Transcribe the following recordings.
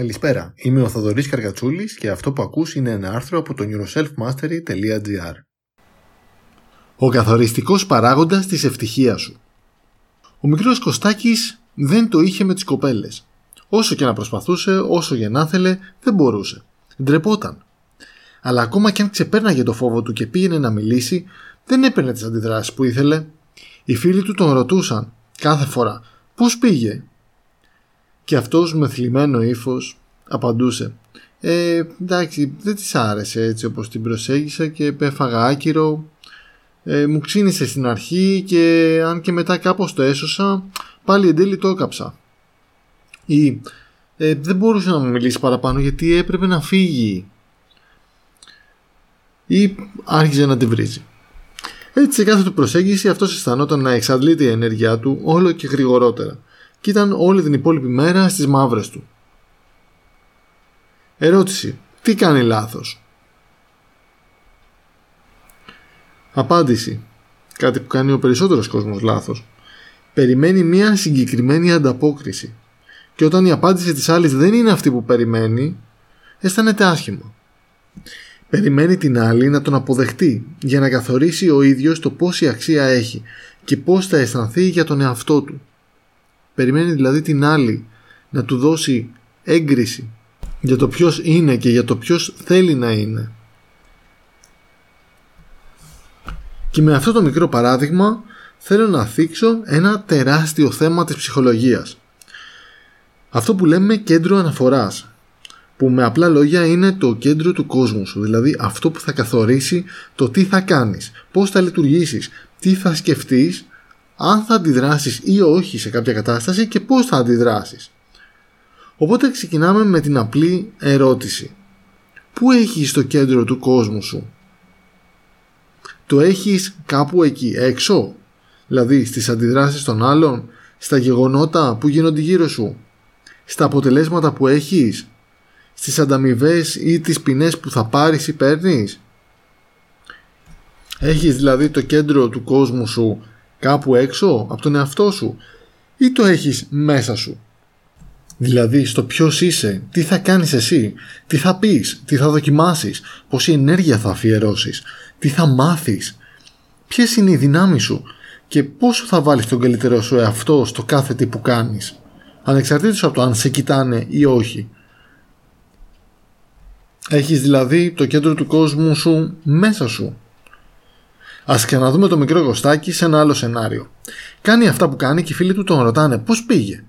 Καλησπέρα, είμαι ο Θοδωρής Καρκατσούλης και αυτό που ακούς είναι ένα άρθρο από το neuroselfmastery.gr Ο καθοριστικός παράγοντας της ευτυχίας σου Ο μικρός Κωστάκης δεν το είχε με τις κοπέλες. Όσο και να προσπαθούσε, όσο και να ήθελε, δεν μπορούσε. Ντρεπόταν. Αλλά ακόμα και αν ξεπέρναγε το φόβο του και πήγαινε να μιλήσει, δεν έπαιρνε τις αντιδράσεις που ήθελε. Οι φίλοι του τον ρωτούσαν κάθε φορά πώς πήγε; Και αυτός με θλιμμένο ύφος απαντούσε «Ε, εντάξει, δεν της άρεσε έτσι όπως την προσέγγισα και πέφαγα άκυρο. Ε, μου ξύνησε στην αρχή και αν και μετά κάπως το έσωσα, πάλι εν τέλει το έκαψα». Ή ε, «Δεν μπορούσε να μου μιλήσει παραπάνω γιατί έπρεπε να φύγει». Ή άρχιζε να τη βρίζει. Έτσι σε κάθε του προσέγγιση αυτός αισθανόταν να εξαντλείται η ενέργειά του όλο και γρηγορότερα και ήταν όλη την υπόλοιπη μέρα στις μαύρες του. Ερώτηση. Τι κάνει λάθος; Απάντηση. Κάτι που κάνει ο περισσότερος κόσμος λάθος. Περιμένει μια συγκεκριμένη ανταπόκριση. Και όταν η απάντηση της άλλης δεν είναι αυτή που περιμένει, αισθάνεται άσχημα. Περιμένει την άλλη να τον αποδεχτεί για να καθορίσει ο ίδιος το πόση αξία έχει και πώς θα αισθανθεί για τον εαυτό του. Περιμένει δηλαδή την άλλη να του δώσει έγκριση για το ποιος είναι και για το ποιος θέλει να είναι. Και με αυτό το μικρό παράδειγμα θέλω να θίξω ένα τεράστιο θέμα της ψυχολογίας. Αυτό που λέμε κέντρο αναφοράς που με απλά λόγια είναι το κέντρο του κόσμου σου, δηλαδή αυτό που θα καθορίσει το τι θα κάνεις, πώς θα λειτουργήσεις, τι θα σκεφτείς αν θα αντιδράσεις ή όχι σε κάποια κατάσταση και πώς θα αντιδράσεις. Οπότε ξεκινάμε με την απλή ερώτηση. Πού έχεις το κέντρο του κόσμου σου; Το έχεις κάπου εκεί έξω; Δηλαδή στις αντιδράσεις των άλλων, στα γεγονότα που γίνονται γύρω σου, στα αποτελέσματα που έχεις, στις ανταμοιβές ή τις ποινές που θα πάρεις ή παίρνεις; Έχεις δηλαδή το κέντρο του κόσμου σου κάπου έξω από τον εαυτό σου ή το έχεις μέσα σου; Δηλαδή στο ποιος είσαι, τι θα κάνεις εσύ, τι θα πεις, τι θα δοκιμάσεις, πόση ενέργεια θα αφιερώσεις, τι θα μάθεις, ποιες είναι οι δυνάμεις σου και πόσο θα βάλεις τον καλύτερό σου εαυτό στο κάθε τι που κάνεις, ανεξαρτήτως από το αν σε κοιτάνε ή όχι. Έχεις δηλαδή το κέντρο του κόσμου σου μέσα σου Α ξαναδούμε το μικρό Κωστάκι σε ένα άλλο σενάριο. Κάνει αυτά που κάνει και οι φίλοι του τον ρωτάνε πώς πήγε;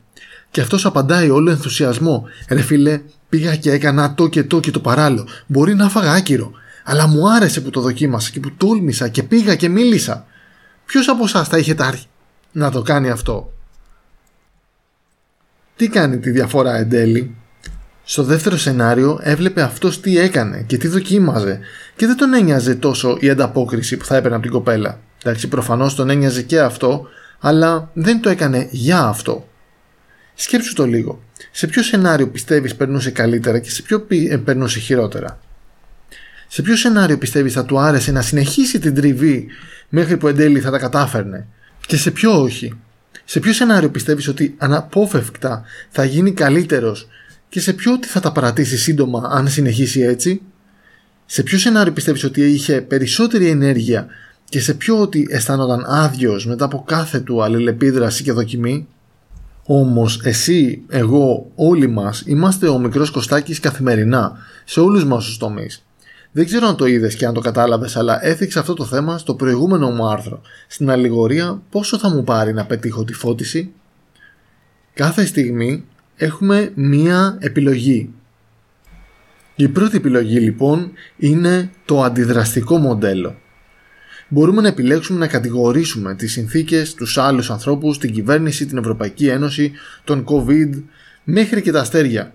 Και αυτός απαντάει όλο ενθουσιασμό. Ρε φίλε, πήγα και έκανα το και το και το παράλληλο. Μπορεί να φάγα άκυρο. Αλλά μου άρεσε που το δοκίμασα και που τόλμησα και πήγα και μίλησα. Ποιος από εσάς θα είχε τάρει να το κάνει αυτό. Τι κάνει τη διαφορά εν τέλει; Στο δεύτερο σενάριο έβλεπε αυτός τι έκανε και τι δοκίμαζε και δεν τον ένοιαζε τόσο η ανταπόκριση που θα έπαιρνε από την κοπέλα. Εντάξει, προφανώς τον ένοιαζε και αυτό, αλλά δεν το έκανε για αυτό. Σκέψου το λίγο. Σε ποιο σενάριο πιστεύεις περνούσε καλύτερα και σε ποιο ε, περνούσε χειρότερα; Σε ποιο σενάριο πιστεύεις θα του άρεσε να συνεχίσει την τριβή μέχρι που εν τέλει θα τα κατάφερνε; Και σε ποιο όχι; Σε ποιο σενάριο πιστεύεις ότι αναπόφευκτα θα γίνει καλύτερος και σε ποιο ότι θα τα παρατήσει σύντομα αν συνεχίσει έτσι; Σε ποιο σενάριο πιστεύεις ότι είχε περισσότερη ενέργεια και σε ποιο ότι αισθάνονταν άδειος μετά από κάθε του αλληλεπίδραση και δοκιμή; Όμως εσύ, εγώ, όλοι μας είμαστε ο μικρός Κωστάκης καθημερινά σε όλους μας τους τομείς. Δεν ξέρω αν το είδες και αν το κατάλαβες, αλλά έθιξε αυτό το θέμα στο προηγούμενο μου άρθρο. Στην αλληγορία, πόσο θα μου πάρει να πετύχω τη φώτιση; Κάθε στιγμή έχουμε μία επιλογή. Η πρώτη επιλογή λοιπόν είναι το αντιδραστικό μοντέλο. Μπορούμε να επιλέξουμε να κατηγορήσουμε τις συνθήκες, τους άλλους ανθρώπους, την κυβέρνηση, την Ευρωπαϊκή Ένωση, τον COVID, μέχρι και τα αστέρια.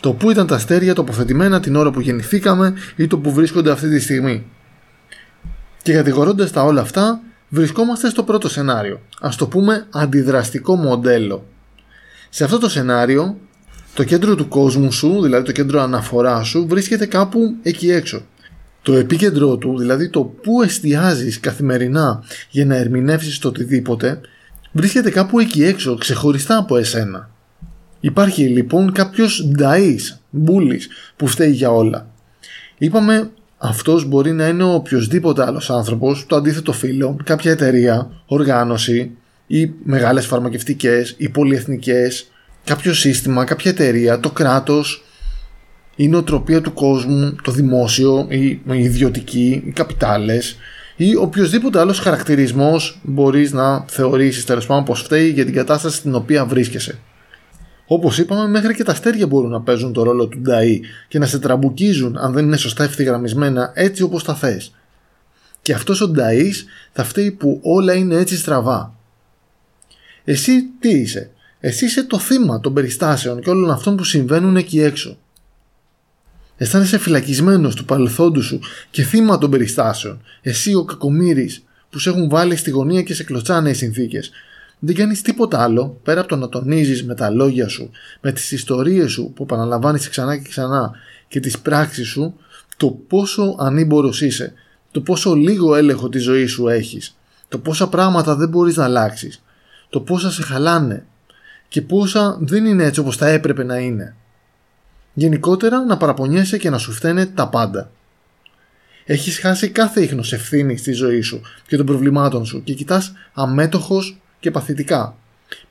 Το που ήταν τα αστέρια τοποθετημένα την ώρα που γεννηθήκαμε ή το που βρίσκονται αυτή τη στιγμή. Και κατηγορώντας τα όλα αυτά, βρισκόμαστε στο πρώτο σενάριο. Ας το πούμε αντιδραστικό μοντέλο. Σε αυτό το σενάριο, το κέντρο του κόσμου σου, δηλαδή το κέντρο αναφοράς σου, βρίσκεται κάπου εκεί έξω. Το επίκεντρό του, δηλαδή το που εστιάζεις καθημερινά για να ερμηνεύσεις το οτιδήποτε, βρίσκεται κάπου εκεί έξω, ξεχωριστά από εσένα. Υπάρχει λοιπόν κάποιος νταΐς, μπούλης, που φταίει για όλα. Είπαμε αυτός μπορεί να είναι ο οποιοδήποτε άλλος άνθρωπος, το αντίθετο φύλλο, κάποια εταιρεία, οργάνωση ή μεγάλες φαρμακευτικές ή πολυεθνικές, κάποιο σύστημα, κάποια εταιρεία, το κράτος, η νοοτροπία του κόσμου, το δημόσιο, η ιδιωτική, οι καπιτάλες ή οποιοδήποτε άλλος χαρακτηρισμός μπορείς να θεωρήσεις τέλος πάντων πως φταίει για την κατάσταση στην οποία βρίσκεσαι. Όπως είπαμε, μέχρι και τα αστέρια μπορούν να παίζουν το ρόλο του Νταΐ και να σε τραμπουκίζουν αν δεν είναι σωστά ευθυγραμμισμένα έτσι όπως τα θες. Και αυτός ο Νταΐς θα φταίει που όλα είναι έτσι στραβά. Εσύ τι είσαι, εσύ είσαι το θύμα των περιστάσεων και όλων αυτών που συμβαίνουν εκεί έξω. Αισθάνεσαι φυλακισμένος του παρελθόντου σου και θύμα των περιστάσεων. Εσύ ο κακομοίρης που σε έχουν βάλει στη γωνία και σε κλωτσάνε οι συνθήκες δεν κάνεις τίποτα άλλο πέρα από το να τονίζεις με τα λόγια σου, με τις ιστορίες σου που επαναλαμβάνεις ξανά και ξανά και τις πράξεις σου, το πόσο ανήμπορος είσαι, το πόσο λίγο έλεγχο τη ζωή σου έχεις, το πόσα πράγματα δεν μπορείς να αλλάξεις, το πόσα σε χαλάνε και πόσα δεν είναι έτσι όπως θα έπρεπε να είναι. Γενικότερα να παραπονιέσαι και να σου φταίνε τα πάντα. Έχεις χάσει κάθε ίχνος ευθύνης στη ζωή σου και των προβλημάτων σου και κοιτάς αμέτωχος και παθητικά.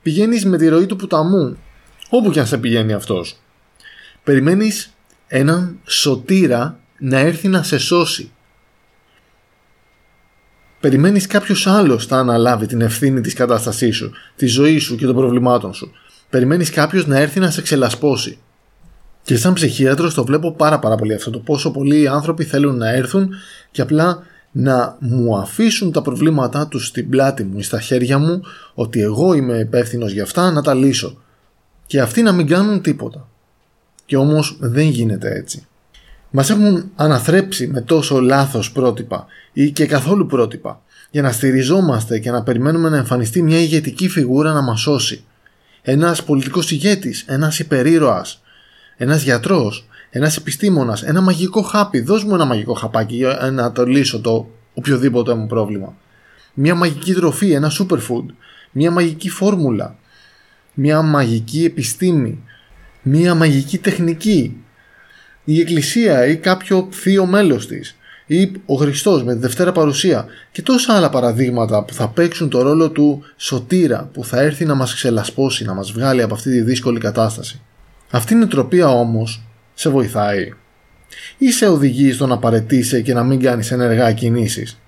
Πηγαίνεις με τη ροή του πουταμού, όπου και αν σε πηγαίνει αυτός. Περιμένεις έναν σωτήρα να έρθει να σε σώσει. Περιμένεις κάποιος άλλος να αναλάβει την ευθύνη της κατάστασής σου, της ζωής σου και των προβλημάτων σου. Περιμένεις κάποιος να έρθει να σε ξελασπώσει. Και σαν ψυχίατρος το βλέπω πάρα πάρα πολύ αυτό το πόσο πολλοί άνθρωποι θέλουν να έρθουν και απλά να μου αφήσουν τα προβλήματά τους στην πλάτη μου ή στα χέρια μου ότι εγώ είμαι υπεύθυνος για αυτά να τα λύσω και αυτοί να μην κάνουν τίποτα. Και όμως δεν γίνεται έτσι. Μας έχουν αναθρέψει με τόσο λάθος πρότυπα ή και καθόλου πρότυπα για να στηριζόμαστε και να περιμένουμε να εμφανιστεί μια ηγετική φιγούρα να μας σώσει. Ένας πολιτικός ηγέτης, ένας υπερήρωας, ένας γιατρός, ένας επιστήμονας, ένα μαγικό χάπι. Δώσ' μου ένα μαγικό χαπάκι για να το λύσω το οποιοδήποτε μου πρόβλημα. Μια μαγική τροφή, ένα superfood. Μια μαγική φόρμουλα. Μια μαγική επιστήμη. Μια μαγική τεχνική. Η Εκκλησία ή κάποιο θείο μέλος της ή ο Χριστός με τη Δευτέρα Παρουσία και τόσα άλλα παραδείγματα που θα παίξουν το ρόλο του σωτήρα που θα έρθει να μας ξελασπώσει, να μας βγάλει από αυτή τη δύσκολη κατάσταση. Αυτή η νοοτροπία όμως σε βοηθάει ή σε οδηγεί στο να παρετήσει και να μην κάνεις ενεργά κινήσεις.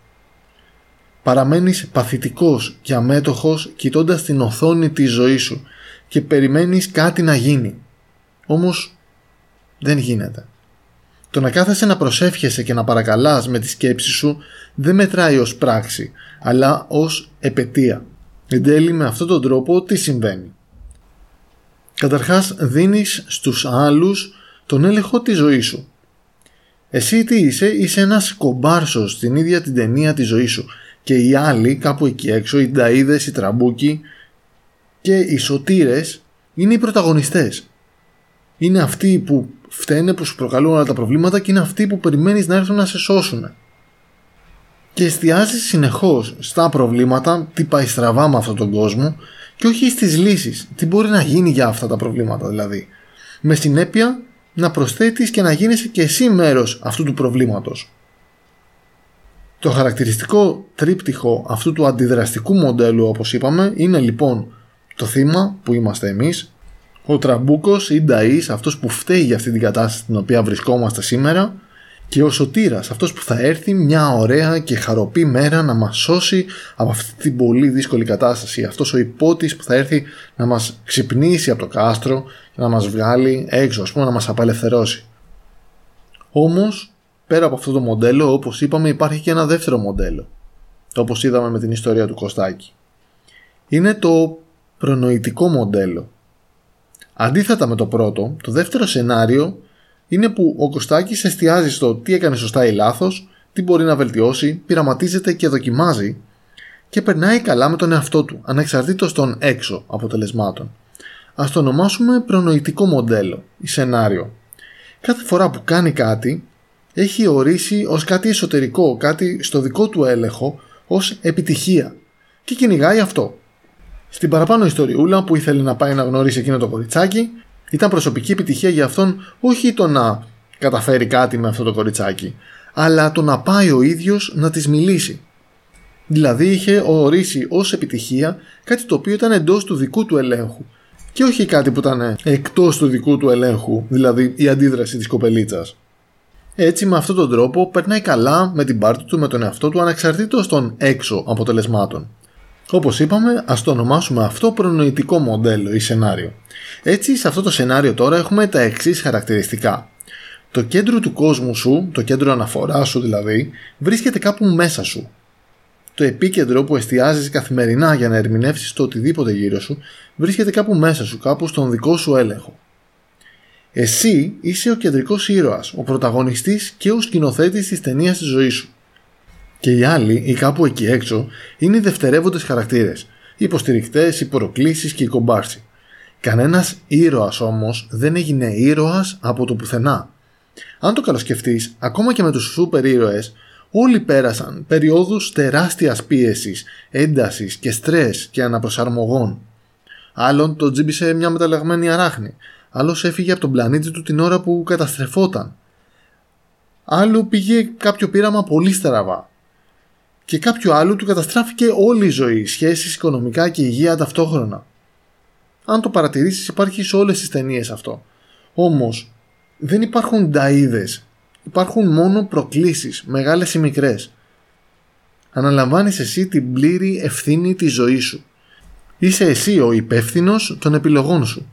Παραμένεις παθητικός και αμέτωχος κοιτώντας την οθόνη της ζωής σου και περιμένεις κάτι να γίνει. Όμως δεν γίνεται. Το να κάθεσαι να προσεύχεσαι και να παρακαλάς με τη σκέψη σου δεν μετράει ως πράξη, αλλά ως επαιτία. Εν τέλει με αυτόν τον τρόπο τι συμβαίνει; Καταρχάς δίνεις στους άλλους τον έλεγχο της ζωής σου. Εσύ τι είσαι, είσαι ένας κομπάρσος στην ίδια την ταινία της ζωής σου και οι άλλοι κάπου εκεί έξω, οι νταΐδες, οι τραμπούκοι και οι σωτήρες είναι οι πρωταγωνιστές. Είναι αυτοί που φταίνε, που σου προκαλούν όλα τα προβλήματα και είναι αυτοί που περιμένεις να έρθουν να σε σώσουν. Και εστιάζεις συνεχώς στα προβλήματα, τι πάει στραβά με αυτόν τον κόσμο και όχι στις λύσεις. Τι μπορεί να γίνει για αυτά τα προβλήματα δηλαδή. Με συνέπεια να προσθέτεις και να γίνεσαι και εσύ μέρος αυτού του προβλήματος. Το χαρακτηριστικό τρίπτυχο αυτού του αντιδραστικού μοντέλου όπως είπαμε είναι λοιπόν το θύμα που είμαστε εμείς, ο τραμπούκος ή νταΐς, αυτός που φταίει για αυτή την κατάσταση στην οποία βρισκόμαστε σήμερα και ο σωτήρας, αυτός που θα έρθει μια ωραία και χαροπή μέρα να μας σώσει από αυτή την πολύ δύσκολη κατάσταση. Αυτός ο υπότης που θα έρθει να μας ξυπνήσει από το κάστρο και να μας βγάλει έξω, ας πούμε να μας απελευθερώσει. Όμως, πέρα από αυτό το μοντέλο, όπως είπαμε, υπάρχει και ένα δεύτερο μοντέλο. Το όπως είδαμε με την ιστορία του Κωστάκη. Είναι το προνοητικό μοντέλο. Αντίθετα με το πρώτο, το δεύτερο σενάριο είναι που ο Κωστάκης εστιάζει στο τι έκανε σωστά ή λάθος, τι μπορεί να βελτιώσει, πειραματίζεται και δοκιμάζει και περνάει καλά με τον εαυτό του, ανεξαρτήτως των έξω αποτελεσμάτων. Ας το ονομάσουμε προνοητικό μοντέλο ή σενάριο. Κάθε φορά που κάνει κάτι, έχει ορίσει ως κάτι εσωτερικό, κάτι στο δικό του έλεγχο, ως επιτυχία και κυνηγάει αυτό. Στην παραπάνω ιστοριούλα που ήθελε να πάει να γνωρίσει εκείνο το κοριτσάκι, ήταν προσωπική επιτυχία για αυτόν όχι το να καταφέρει κάτι με αυτό το κοριτσάκι, αλλά το να πάει ο ίδιος να της μιλήσει. Δηλαδή είχε ορίσει ως επιτυχία κάτι το οποίο ήταν εντός του δικού του ελέγχου και όχι κάτι που ήταν εκτός του δικού του ελέγχου, δηλαδή η αντίδραση της κοπελίτσας. Έτσι με αυτόν τον τρόπο περνάει καλά με την πάρτη του με τον εαυτό του ανεξαρτήτως των έξω αποτελεσμάτων. Όπως είπαμε, ας το ονομάσουμε αυτό προνοητικό μοντέλο ή σενάριο. Έτσι, σε αυτό το σενάριο τώρα έχουμε τα εξής χαρακτηριστικά. Το κέντρο του κόσμου σου, το κέντρο αναφοράς σου δηλαδή, βρίσκεται κάπου μέσα σου. Το επίκεντρο που εστιάζεις καθημερινά για να ερμηνεύσεις το οτιδήποτε γύρω σου, βρίσκεται κάπου μέσα σου, κάπου στον δικό σου έλεγχο. Εσύ είσαι ο κεντρικός ήρωας, ο πρωταγωνιστής και ο σκηνοθέτης της ταινίας της ζωής σου. Και οι άλλοι, ή κάπου εκεί έξω, είναι οι δευτερεύοντες χαρακτήρες, οι υποστηρικτές, οι προκλήσεις και οι κομπάρσοι. Κανένας ήρωας όμως δεν έγινε ήρωας από το πουθενά. Αν το καλοσκεφτείς, ακόμα και με τους σούπερ ήρωες, όλοι πέρασαν περιόδους τεράστιας πίεσης, έντασης και στρες και αναπροσαρμογών. Άλλον τον τζίμπησε μια μεταλλαγμένη αράχνη, άλλος έφυγε από τον πλανήτη του την ώρα που καταστρεφόταν. Άλλου πήγε κάποιο πείραμα πολύ στραβά. Και κάποιο άλλο του καταστράφηκε όλη η ζωή, σχέσεις, οικονομικά και υγεία ταυτόχρονα. Αν το παρατηρήσεις υπάρχει σε όλες τις ταινίες αυτό. Όμως δεν υπάρχουν νταΐδες. Υπάρχουν μόνο προκλήσεις, μεγάλες ή μικρές. Αναλαμβάνεις εσύ την πλήρη ευθύνη της ζωής σου. Είσαι εσύ ο υπεύθυνος των επιλογών σου.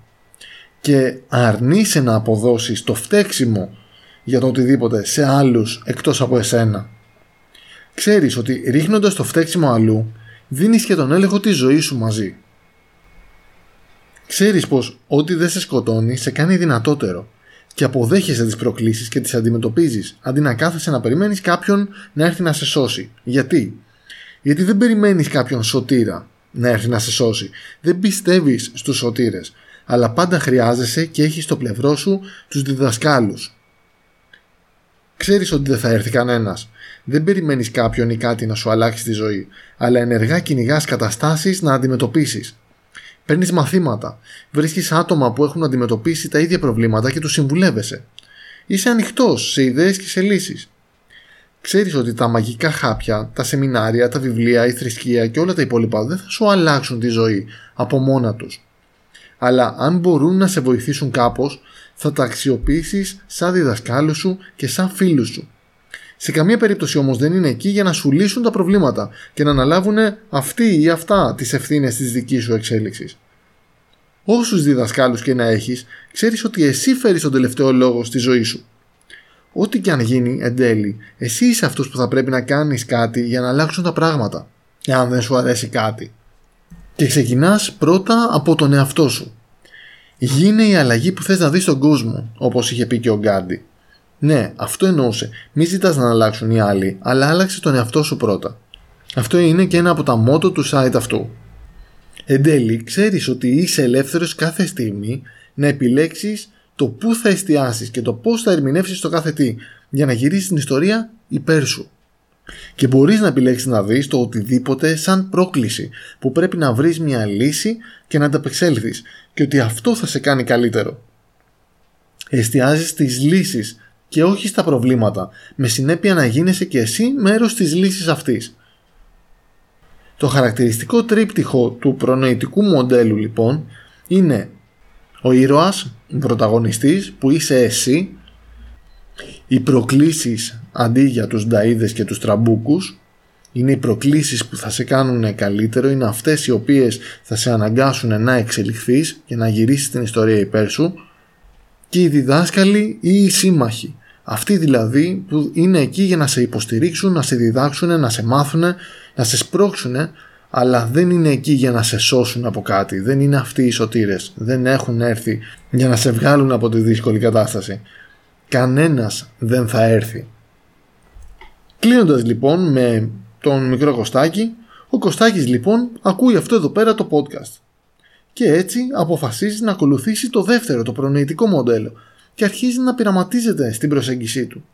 Και αρνείσαι να αποδώσεις το φταίξιμο για το οτιδήποτε σε άλλους εκτός από εσένα. Ξέρεις ότι ρίχνοντας το φταίξιμο αλλού, δίνεις και τον έλεγχο της ζωής σου μαζί. Ξέρεις πως ό,τι δεν σε σκοτώνει σε κάνει δυνατότερο και αποδέχεσαι τις προκλήσεις και τις αντιμετωπίζεις αντί να κάθεσαι να περιμένεις κάποιον να έρθει να σε σώσει. Γιατί; Γιατί δεν περιμένεις κάποιον σωτήρα να έρθει να σε σώσει. Δεν πιστεύεις στους σωτήρες. Αλλά πάντα χρειάζεσαι και έχεις στο πλευρό σου τους διδασκάλους. Ξέρεις ότι δεν θα έρθει κανένας. Δεν περιμένεις κάποιον ή κάτι να σου αλλάξει τη ζωή, αλλά ενεργά κυνηγάς καταστάσεις να αντιμετωπίσεις. Παίρνεις μαθήματα. Βρίσκεις άτομα που έχουν αντιμετωπίσει τα ίδια προβλήματα και τους συμβουλεύεσαι. Είσαι ανοιχτός σε ιδέες και σε λύσεις. Ξέρεις ότι τα μαγικά χάπια, τα σεμινάρια, τα βιβλία, η θρησκεία και όλα τα υπόλοιπα δεν θα σου αλλάξουν τη ζωή από μόνα τους. Αλλά αν μπορούν να σε βοηθήσουν κάπως, θα τα αξιοποιήσεις σαν διδασκάλους σου και σαν φίλους σου. Σε καμία περίπτωση όμως δεν είναι εκεί για να σου λύσουν τα προβλήματα και να αναλάβουν αυτοί ή αυτά τις ευθύνες της δικής σου εξέλιξης. Όσους διδασκάλους και να έχεις, ξέρεις ότι εσύ φέρεις τον τελευταίο λόγο στη ζωή σου. Ό,τι και αν γίνει εν τέλει, εσύ είσαι αυτός που θα πρέπει να κάνεις κάτι για να αλλάξουν τα πράγματα, εάν δεν σου αρέσει κάτι. Και ξεκινάς πρώτα από τον εαυτό σου. Γίνε η αλλαγή που θες να δεις στον κόσμο, όπως είχε πει και ο Γκάντι. Ναι, αυτό εννοούσε. Μην ζητάς να αλλάξουν οι άλλοι, αλλά άλλαξε τον εαυτό σου πρώτα. Αυτό είναι και ένα από τα μότο του site αυτού. Εν τέλει, ξέρεις ότι είσαι ελεύθερος κάθε στιγμή να επιλέξεις το πού θα εστιάσεις και το πώς θα ερμηνεύσεις το κάθε τι για να γυρίσεις την ιστορία υπέρ σου. Και μπορείς να επιλέξεις να δεις το οτιδήποτε σαν πρόκληση που πρέπει να βρεις μια λύση και να ανταπεξέλθεις και ότι αυτό θα σε κάνει καλύτερο. Εστιάζεις στις λύσεις και όχι στα προβλήματα, με συνέπεια να γίνεσαι και εσύ μέρος της λύσης αυτής. Το χαρακτηριστικό τρίπτυχο του προνοητικού μοντέλου λοιπόν είναι ο ήρωας, ο πρωταγωνιστής που είσαι εσύ, οι προκλήσεις αντί για τους νταΐδες και τους τραμπούκους, είναι οι προκλήσεις που θα σε κάνουν καλύτερο, είναι αυτές οι οποίες θα σε αναγκάσουν να εξελιχθείς και να γυρίσεις την ιστορία υπέρ σου και οι διδάσκαλοι ή οι σύμμαχοι αυτοί δηλαδή που είναι εκεί για να σε υποστηρίξουν, να σε διδάξουν, να σε μάθουν, να σε σπρώξουν, αλλά δεν είναι εκεί για να σε σώσουν από κάτι. Δεν είναι αυτοί οι σωτήρες. Δεν έχουν έρθει για να σε βγάλουν από τη δύσκολη κατάσταση. Κανένας δεν θα έρθει. Κλείνοντας λοιπόν με τον μικρό Κωστάκη, ο Κωστάκης λοιπόν ακούει αυτό εδώ πέρα το podcast. Και έτσι αποφασίζει να ακολουθήσει το δεύτερο, το προνοητικό μοντέλο, και αρχίζει να πειραματίζεται στην προσέγγιση του.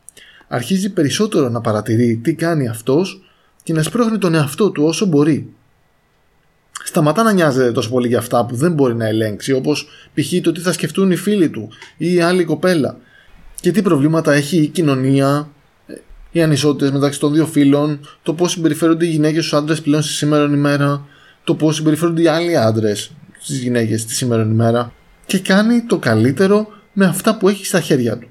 Αρχίζει περισσότερο να παρατηρεί τι κάνει αυτός και να σπρώχνει τον εαυτό του όσο μπορεί. σταματά να νοιάζεται τόσο πολύ για αυτά που δεν μπορεί να ελέγξει, όπως π.χ. το τι θα σκεφτούν οι φίλοι του ή η άλλη κοπέλα. Και τι προβλήματα έχει η κοινωνία, οι ανισότητες μεταξύ των δύο φίλων, το πώς συμπεριφέρονται οι γυναίκες στους άντρες πλέον στη σήμερα ημέρα, το πώς συμπεριφέρονται οι άλλοι άντρες στις γυναίκες τη σήμερα ημέρα. Και κάνει το καλύτερο με αυτά που έχει στα χέρια του.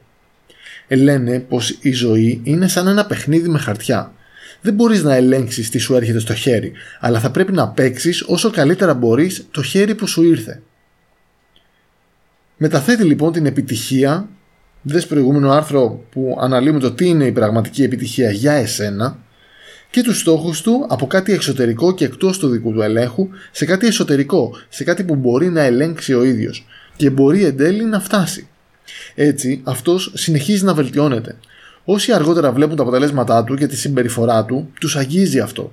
Λένε πως η ζωή είναι σαν ένα παιχνίδι με χαρτιά δεν μπορείς να ελέγξεις τι σου έρχεται στο χέρι, αλλά θα πρέπει να παίξεις όσο καλύτερα μπορείς το χέρι που σου ήρθε. Μεταθέτει λοιπόν την επιτυχία, δες προηγούμενο άρθρο που αναλύουμε το τι είναι η πραγματική επιτυχία για εσένα και τους στόχους του από κάτι εξωτερικό και εκτός του δικού του ελέγχου σε κάτι εσωτερικό, σε κάτι που μπορεί να ελέγξει ο ίδιος και μπορεί εν τέλει να φτάσει. Έτσι αυτός συνεχίζει να βελτιώνεται Όσοι αργότερα βλέπουν τα αποτελέσματά του και τη συμπεριφορά του, τους αγγίζει αυτό.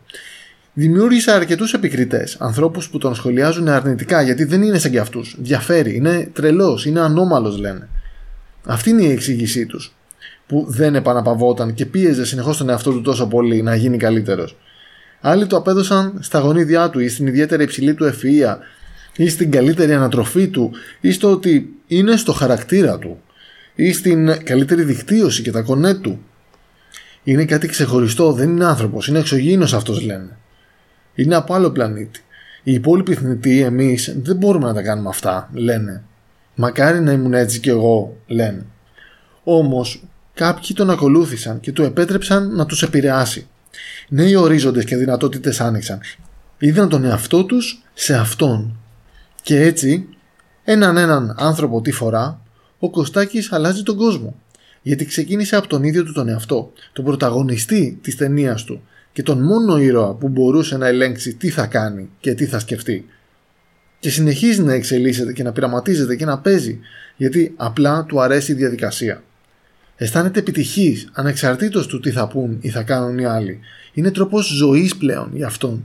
Δημιούργησε αρκετούς επικριτές, ανθρώπους που τον σχολιάζουν αρνητικά γιατί δεν είναι σαν κι αυτούς. Διαφέρει, είναι τρελός, είναι ανώμαλος λένε. Αυτή είναι η εξήγησή τους. Που δεν επαναπαυόταν και πίεζε συνεχώς τον εαυτό του τόσο πολύ να γίνει καλύτερος. Άλλοι το απέδωσαν στα γονίδια του ή στην ιδιαίτερη υψηλή του ευφυα ή στην καλύτερη ανατροφή του ή στο ότι είναι στο χαρακτήρα του ή στην καλύτερη δικτύωση και τα κονέ του. Είναι κάτι ξεχωριστό, δεν είναι άνθρωπος, είναι εξωγήινος αυτός λένε. Είναι από άλλο πλανήτη. Οι υπόλοιποι θνητοί, εμείς δεν μπορούμε να τα κάνουμε αυτά, λένε. Μακάρι να ήμουν έτσι κι εγώ, λένε. Όμως κάποιοι τον ακολούθησαν και του επέτρεψαν να τους επηρεάσει. Νέοι ορίζοντες και δυνατότητες άνοιξαν. Είδαν τον εαυτό τους σε αυτόν. Και έτσι, έναν έναν άνθρωπο τη φορά, ο Κωστάκης αλλάζει τον κόσμο. Γιατί ξεκίνησε από τον ίδιο του τον εαυτό, τον πρωταγωνιστή της ταινίας του και τον μόνο ήρωα που μπορούσε να ελέγξει τι θα κάνει και τι θα σκεφτεί. Και συνεχίζει να εξελίσσεται και να πειραματίζεται και να παίζει, γιατί απλά του αρέσει η διαδικασία. Αισθάνεται επιτυχής, ανεξαρτήτως του τι θα πούν ή θα κάνουν οι άλλοι. Είναι τρόπος ζωής πλέον για αυτόν.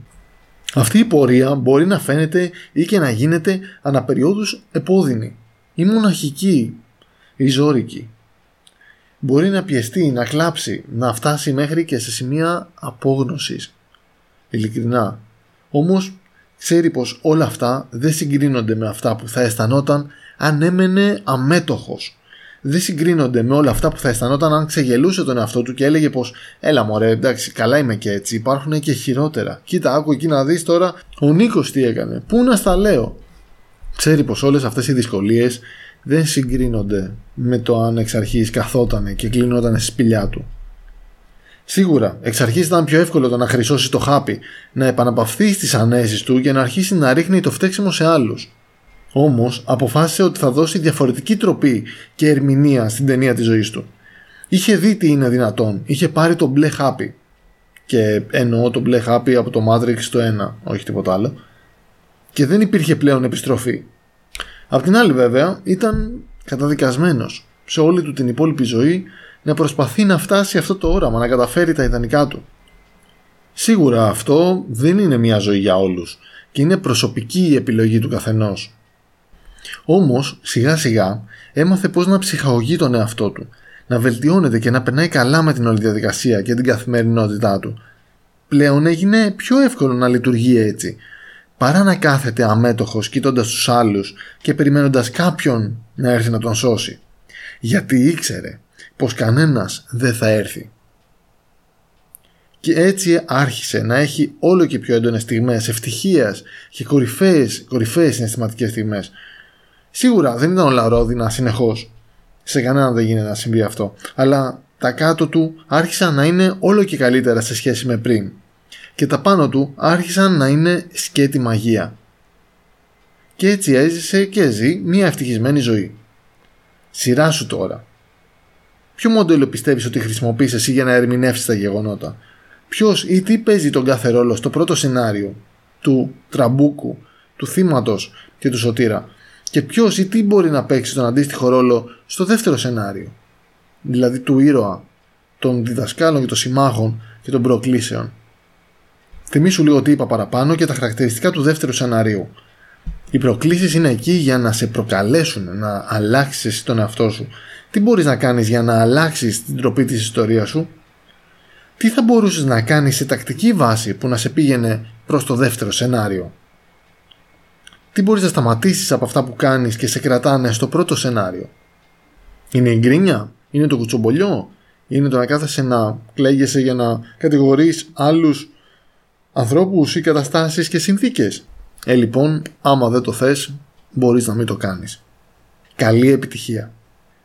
Αυτή η πορεία μπορεί να φαίνεται ή και να γίνεται αναπεριόδους επώδυνη ή μοναχική ή ζώρικη. Μπορεί να πιεστεί, να κλάψει, να φτάσει μέχρι και σε σημεία απόγνωσης. Ειλικρινά. Όμως ξέρει πως όλα αυτά δεν συγκρίνονται με αυτά που θα αισθανόταν αν έμενε αμέτωχος. Δεν συγκρίνονται με όλα αυτά που θα αισθανόταν αν ξεγελούσε τον εαυτό του και έλεγε πως έλα μωρέ εντάξει καλά είμαι και έτσι υπάρχουν και χειρότερα. Κοίτα άκου εκεί να δεις τώρα ο Νίκος τι έκανε; Πού να στα λέω; Ξέρει πως όλες αυτές οι δυσκολίες δεν συγκρίνονται με το αν εξ αρχής καθότανε και κλεινόταν στη σπηλιά του. Σίγουρα, εξ αρχής ήταν πιο εύκολο το να χρυσώσει το χάπι, να επαναπαυθεί στις ανέσεις του και να αρχίσει να ρίχνει το φταίξιμο σε άλλους. Όμως αποφάσισε ότι θα δώσει διαφορετική τροπή και ερμηνεία στην ταινία της ζωής του. Είχε δει τι είναι δυνατόν, είχε πάρει το μπλε χάπι. Και εννοώ το μπλε χάπι από το Matrix το 1, όχι τίποτα άλλο. Και δεν υπήρχε πλέον επιστροφή. Απ' την άλλη βέβαια ήταν καταδικασμένος σε όλη του την υπόλοιπη ζωή να προσπαθεί να φτάσει αυτό το όραμα, να καταφέρει τα ιδανικά του. Σίγουρα αυτό δεν είναι μια ζωή για όλους και είναι προσωπική η επιλογή του καθενός. Όμως σιγά σιγά έμαθε πώς να ψυχαγωγεί τον εαυτό του, να βελτιώνεται και να περνάει καλά με την όλη διαδικασία και την καθημερινότητά του. Πλέον έγινε πιο εύκολο να λειτουργεί έτσι παρά να κάθεται αμέτωχος κοίτοντας τους άλλους και περιμένοντας κάποιον να έρθει να τον σώσει. Γιατί ήξερε πως κανένας δεν θα έρθει. Και έτσι άρχισε να έχει όλο και πιο έντονες στιγμές ευτυχίας και κορυφαίες, κορυφαίες συναισθηματικές στιγμές. Σίγουρα δεν ήταν όλα ρόδινα συνεχώς. Σε κανέναν δεν γίνεται να συμβεί αυτό. Αλλά τα κάτω του άρχισαν να είναι όλο και καλύτερα σε σχέση με πριν και τα πάνω του άρχισαν να είναι σκέτη μαγεία. Και έτσι έζησε και ζει μια ευτυχισμένη ζωή. Σειρά σου τώρα. Ποιο μοντέλο πιστεύεις ότι χρησιμοποιείς εσύ για να ερμηνεύσεις τα γεγονότα; Ποιος ή τι παίζει τον κάθε ρόλο στο πρώτο σενάριο του τραμπούκου, του θύματος και του σωτήρα; Και ποιος ή τι μπορεί να παίξει τον αντίστοιχο ρόλο στο δεύτερο σενάριο. Δηλαδή του ήρωα, των διδασκάλων και των συμμάχων και των προκλήσεων. Θυμήσου λίγο τι είπα παραπάνω και τα χαρακτηριστικά του δεύτερου σενάριου. Οι προκλήσεις είναι εκεί για να σε προκαλέσουν να αλλάξεις εσύ τον εαυτό σου. Τι μπορείς να κάνεις για να αλλάξεις την τροπή της ιστορίας σου; Τι θα μπορούσες να κάνεις σε τακτική βάση που να σε πήγαινε προς το δεύτερο σενάριο; Τι μπορείς να σταματήσεις από αυτά που κάνεις και σε κρατάνε στο πρώτο σενάριο; Είναι η γκρίνια, είναι το κουτσομπολιό, είναι το να κάθεσαι να κλαίγεσαι για να κατηγορείς άλλους ανθρώπους ή καταστάσεις και συνθήκες; Ε, λοιπόν, άμα δεν το θες, μπορείς να μην το κάνεις. Καλή επιτυχία.